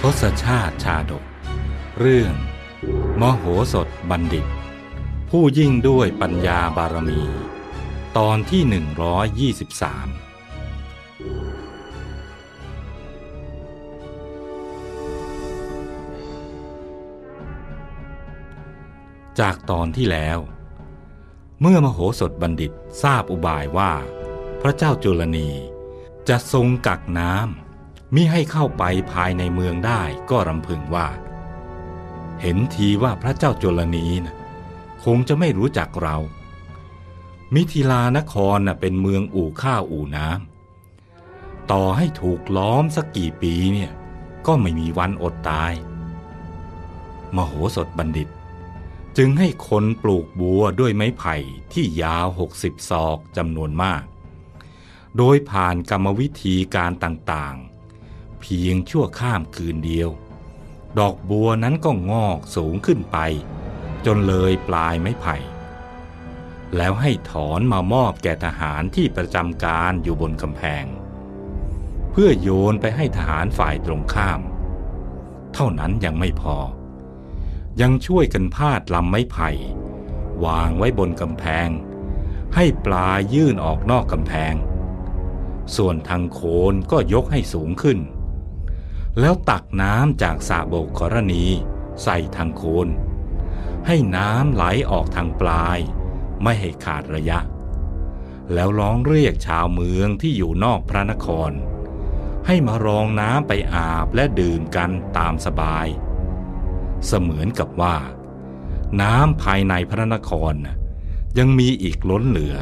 ทศชาติชาดก เรื่อง มโหสถบัณฑิต ผู้ยิ่งด้วยปัญญาบารมี ตอนที่ 123 จากตอนที่แล้ว เมื่อมโหสถบัณฑิตทราบอุบายว่า พระเจ้าจุลนีจะทรงกักน้ำมิให้เข้าไปภายในเมืองได้ก็รำพึงว่า เห็นทีว่าพระเจ้าจุลนีนะคงจะไม่รู้จักเรา มิถิลานครนะเป็นเมืองอู่ข้าวอู่น้ำต่อให้ถูกล้อมสักกี่ปีเนี่ยก็ไม่มีวันอดตาย มโหสถบัณฑิต จึงให้คนปลูกบัวด้วยไม้ไผ่ที่ยาวหกสิบศอกจำนวนมาก โดยผ่านกรรมวิธีการต่างๆ เพียงชั่วข้ามคืนเดียว ดอกบัวนั้นก็งอกสูงขึ้นไป จนเลยปลายไม้ไผ่ แล้วให้ถอนมามอบแก่ทหารที่ประจำการอยู่บนกำแพง เพื่อโยนไปให้ทหารฝ่ายตรงข้าม เท่านั้นยังไม่พอ ยังช่วยกันพาดลำไม้ไผ่ วางไว้บนกำแพง ให้ปลายื่นออกนอกกำแพง ส่วนทางโคนก็ยกให้สูงขึ้น แล้วตักน้ำจากสระโบกกรณี ใส่ทางโคน ให้น้ำไหลออกทางปลาย ไม่ให้ขาดระยะ แล้วร้องเรียกชาวเมืองที่อยู่นอกพระนคร ให้มารองน้ำไปอาบและดื่มกันตามสบาย เสมือนกับว่า น้ำภายในพระนครยังมีอีกล้นเหลือ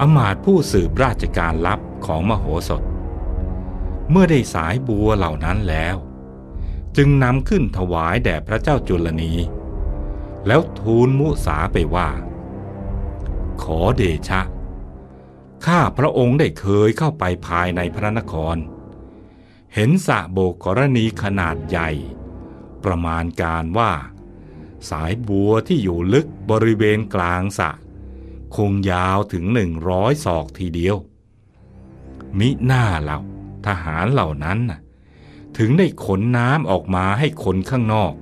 อมาตผู้สืบราชการลับของมโหสถ เมื่อได้สายบัวเหล่านั้นแล้ว จึงนำขึ้นถวายแด่พระเจ้าจุลนี แล้วทูลมุสาไปว่า ขอเดชะ ข้าพระองค์ได้เคยเข้าไปภายในพระนครเห็นสระโบกกรณีขนาดใหญ่ ประมาณการว่า สายบัวที่อยู่ลึกบริเวณกลางสะ คงยาวถึงหนึ่งร้อยศอกทีเดียว มิหน้าเหล่าทหารเหล่านั้นน่ะถึงได้ขนน้ำออกมาให้คนข้างนอก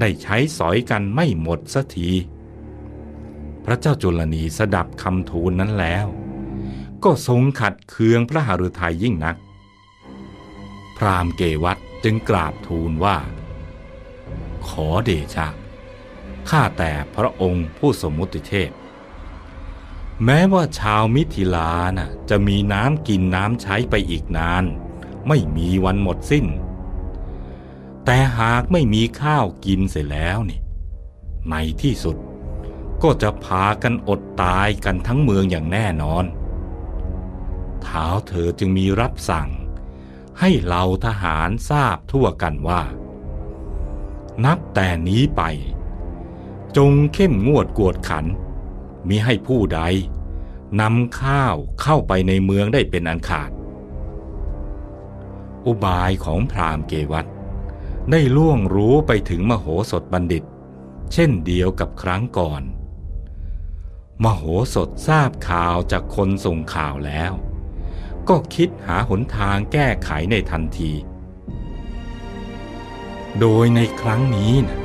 ได้ใช้สอยกันไม่หมดสักที พระเจ้าจุลนีสดับคำทูลนั้นแล้ว ก็ทรงขัดเคืองพระหฤทัยยิ่งนัก พรามเกวัตจึงกราบทูลว่า ขอเดชะ ข้าแต่พระองค์ผู้สมมุติเทพ แม้ว่าชาวมิถิลานะ่ะจะมีน้ำกินน้ำใช้ไปอีกนาน ไม่มีวันหมดสิ้น แต่หากไม่มีข้าวกินเสร็จแล้วนี่ ในที่สุดก็จะพากันอดตายกันทั้งเมืองอย่างแน่นอน เท้าเธอจึงมีรับสั่งให้เหล่าทหารทราบทั่วกันว่า นับแต่นี้ไป จงเข้มงวดกวดขัน มิให้ผู้ใดนำข้าวเข้าไปในเมืองได้เป็นอันขาด อุบายของพราหมณ์เกวัตได้ล่วงรู้ไปถึงมโหสถบัณฑิต เช่นเดียวกับครั้งก่อน มโหสถทราบข่าวจากคนส่งข่าวแล้ว ก็คิดหาหนทางแก้ไขในทันที โดยในครั้งนี้นะ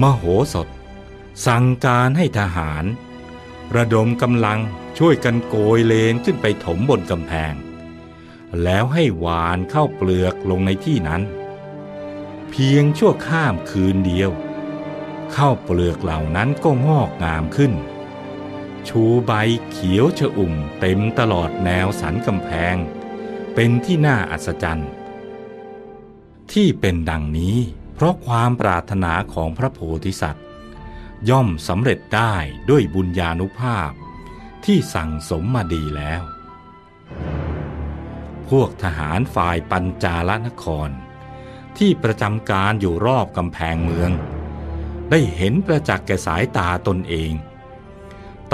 มโหสถ สั่งการให้ทหาร ระดมกำลังช่วยกันโกยเลนขึ้นไปถมบนกำแพง แล้วให้หวานเข้าเปลือกลงในที่นั้น เพียงชั่วข้ามคืนเดียวเข้าเปลือกเหล่านั้นก็งอกงามขึ้น ชูใบเขียวชอุ่มเต็มตลอดแนวสันกำแพง เป็นที่น่าอัศจรรย์ ที่เป็นดังนี้ เพราะความปรารถนาของพระโพธิสัตว์ ย่อมสำเร็จได้ด้วยบุญญาณุภาพ ที่สั่งสมมาดีแล้ว พวกทหารฝ่ายปัญจาลนคร ที่ประจำการอยู่รอบกำแพงเมือง ได้เห็นประจักษ์แก่สายตาตนเอง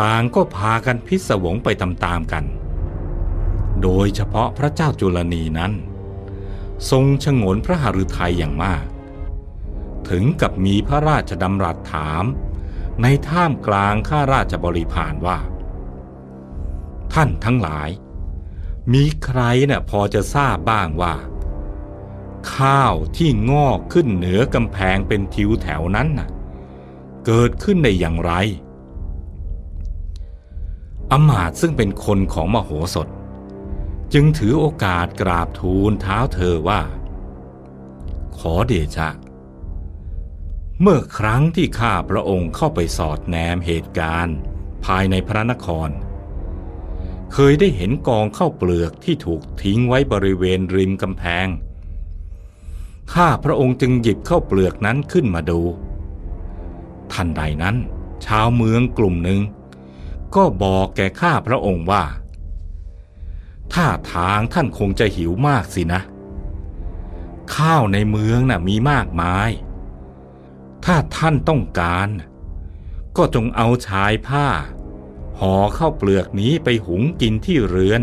ต่างก็พากันพิศวงไปตามๆกัน โดยเฉพาะพระเจ้าจุลนีนั้น ทรงชงนพระหฤทัยอย่างมาก ถึงกับมีพระราชดำรัสถาม ในท่ามกลางข้าราชบริพารว่า ท่านทั้งหลาย มีใครนะ่ะพอจะทราบบ้างว่า ข้าวที่งอกขึ้นเหนือกำแพงเป็นทิวแถวนั้นน่ะ เกิดขึ้นได้อย่างไรอมาตซึ่งเป็นคนของมโหสถ จึงถือโอกาสกราบทูลเท้าเธอว่า ขอเดชะ เมื่อครั้งที่ข้าพระองค์เข้าไปสอดแนมเหตุการณ์ภายในพระนคร เคยได้เห็นกองข้าวเปลือกที่ถูกทิ้งไว้บริเวณริมกำแพง ข้าพระองค์จึงหยิบข้าวเปลือกนั้นขึ้นมาดู ทันใดนั้น ชาวเมืองกลุ่มหนึ่ง ก็บอกแก่ข้าพระองค์ว่า ถ้าทางท่านคงจะหิวมากสินะ ข้าวในเมืองน่ะมีมากมาย ถ้าท่านต้องการ ก็จงเอาชายผ้าห่อข้าวเปลือกนี้ไปหุงกินที่เรือน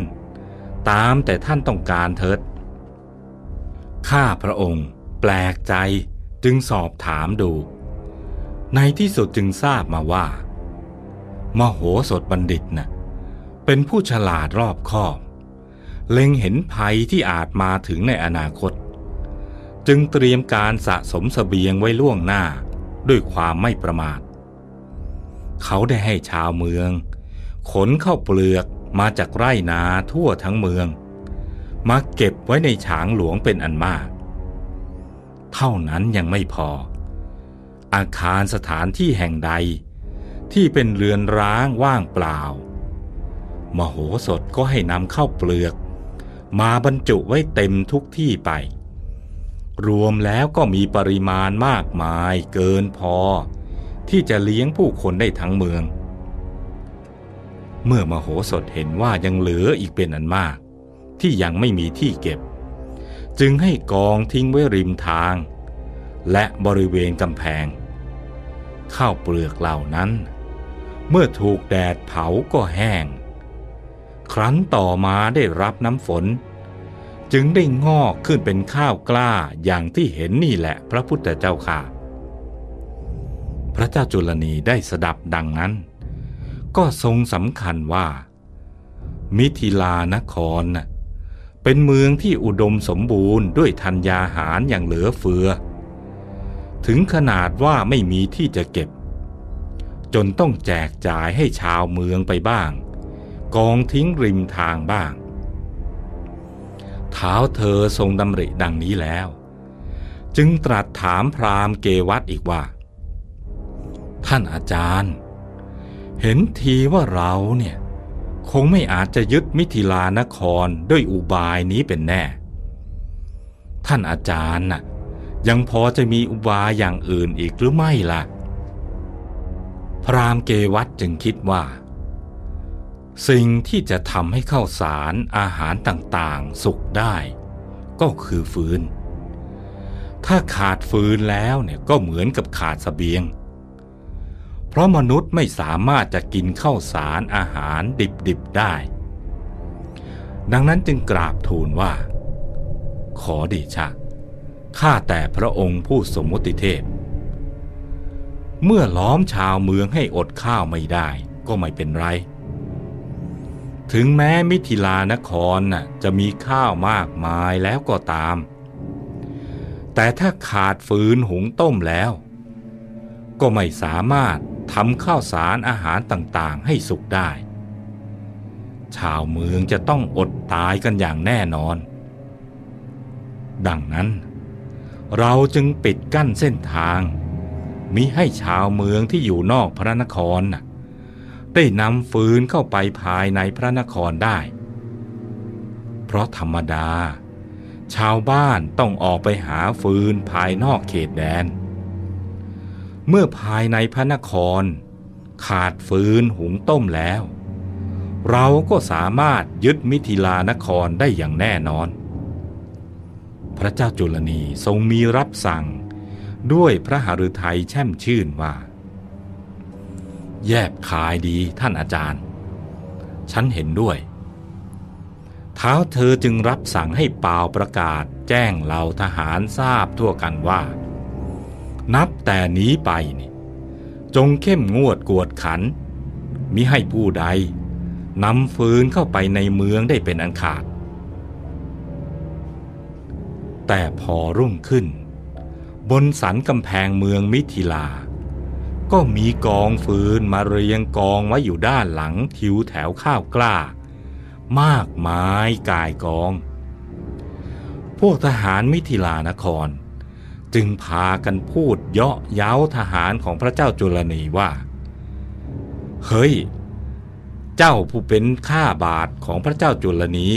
ตามแต่ท่านต้องการเถิด ข้าพระองค์แปลกใจจึงสอบถามดู ในที่สุดจึงทราบมาว่า มโหสถบัณฑิตนะ่ะเป็นผู้ฉลาดรอบคอบ เล็งเห็นภัยที่อาจมาถึงในอนาคต จึงเตรียมการสะสมสเสบียงไว้ล่วงหน้าด้วยความไม่ประมาท เขาได้ให้ชาวเมือง ขนเข้าเปลือกมาจากไร่นาทั่วทั้งเมือง มาเก็บไว้ในฉางหลวงเป็นอันมาก เท่านั้นยังไม่พอ อาคารสถานที่แห่งใด ที่เป็นเรือนร้างว่างเปล่า มโหสถก็ให้นำเข้าเปลือก มาบรรจุไว้เต็มทุกที่ไป รวมแล้วก็มีปริมาณมากมายเกินพอ ที่จะเลี้ยงผู้คนได้ทั้งเมือง เมื่อมโหสถเห็นว่ายังเหลืออีกเป็นอันมาก ที่ยังไม่มีที่เก็บ จึงให้กองทิ้งไว้ริมทาง และบริเวณกำแพง ข้าวเปลือกเหล่านั้น เมื่อถูกแดดเผาก็แห้ง ครั้นต่อมาได้รับน้ำฝน จึงได้งอกขึ้นเป็นข้าวกล้าอย่างที่เห็นนี่แหละพระพุทธเจ้าค่ะ พระเจ้าจุลนีได้สดับดังนั้น ก็ทรงสำคัญว่า มิถิลานครเป็นเมืองที่อุดมสมบูรณ์ด้วยธัญญาหารอย่างเหลือเฟือ ถึงขนาดว่าไม่มีที่จะเก็บ จนต้องแจกจ่ายให้ชาวเมืองไปบ้าง กองทิ้งริมทางบ้าง เท้าเธอทรงดำริดังนี้แล้ว จึงตรัสถามพราหมณ์เกวัตอีกว่า ท่านอาจารย์ เห็นทีว่าเราเนี่ยคงไม่อาจจะยึดมิถิลานครด้วยอุบายนี้เป็นแน่ ท่านอาจารย์น่ะยังพอจะมีอุบายอย่างอื่นอีกหรือไม่ล่ะ พรามเกวัตจึงคิดว่า สิ่งที่จะทำให้ข้าวสารอาหารต่างๆ สุกได้ ก็คือฟืน ถ้าขาดฟืนแล้วเนี่ยก็เหมือนกับขาดสเสบียง เพราะมนุษย์ไม่สามารถจะกินข้าวสารอาหารดิบๆได้ ดังนั้นจึงกราบทูลว่า ขอเดชะข้าแต่พระองค์ผู้สมมติเทพ เมื่อล้อมชาวเมืองให้อดข้าวไม่ได้ก็ไม่เป็นไร ถึงแม้มิถิลานครน่ะจะมีข้าวมากมายแล้วก็ตาม แต่ถ้าขาดฟืนหุงต้มแล้ว ก็ไม่สามารถทำข้าวสารอาหารต่างๆ ให้สุกได้ ชาวเมืองจะต้องอดตายกันอย่างแน่นอน ดังนั้น เราจึงปิดกั้นเส้นทางมิให้ชาวเมืองที่อยู่นอกพระนครน่ะ ได้นำฟืนเข้าไปภายในพระนครได้ เพราะธรรมดา ชาวบ้านต้องออกไปหาฟืนภายนอกเขตแดน เมื่อภายในพระนคร ขาดฟืนหุงต้มแล้ว เราก็สามารถยึดมิถิลานครได้อย่างแน่นอน พระเจ้าจุลนีทรงมีรับสั่งด้วยพระหฤทัยแช่มชื่นว่า แยบคายดีท่านอาจารย์ ฉันเห็นด้วย เท้าเธอจึงรับสั่งให้เป่าประกาศแจ้งเหล่าทหารทราบทั่วกันว่า นับแต่นี้ไปนี่จงเข้มงวดกวดขัน มิให้ผู้ใดนำฟืนเข้าไปในเมืองได้เป็นอันขาด แต่พอรุ่งขึ้น บนสันกำแพงเมืองมิถิลา ก็มีกองฟืนมาเรียงกองไว้อยู่ด้านหลังทิวแถวข้าวกล้า มากมายกายกอง พวกทหารมิถิลานคร จึงพากันพูดเยาะเย้าทหารของพระเจ้าจุลนีว่า เฮ้ย เจ้าผู้เป็นข้าบาทของพระเจ้าจุลนี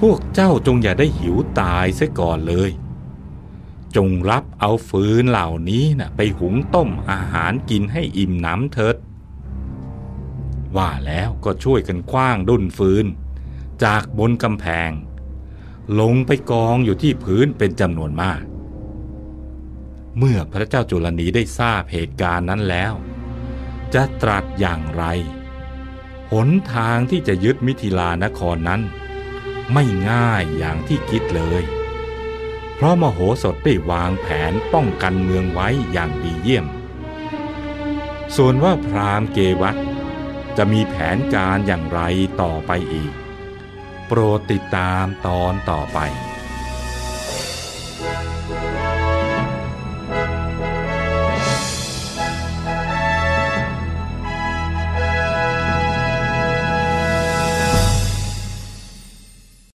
พวกเจ้าจงอย่าได้หิวตายเสียก่อนเลย จงรับเอาฟืนเหล่านี้นะไปหุงต้มอาหารกินให้อิ่มหน้ำเถิด ว่าแล้วก็ช่วยกันคว้างดุนฟืน จากบนกำแพง ลงไปกองอยู่ที่พื้นเป็นจำนวนมาก เมื่อพระเจ้าจุลนีได้ทราบเหตุการณ์นั้นแล้ว จะตรัสอย่างไร หนทางที่จะยึดมิถิลานครนั้น ไม่ง่ายอย่างที่คิดเลย ราะมโหสถได้วางแผนป้องกันเมืองไว้อย่างดีเยี่ยม ส่วนว่าพราหมณ์เกวัตจะมีแผนการอย่างไรต่อไปอีก โปรดติดตามตอนต่อไป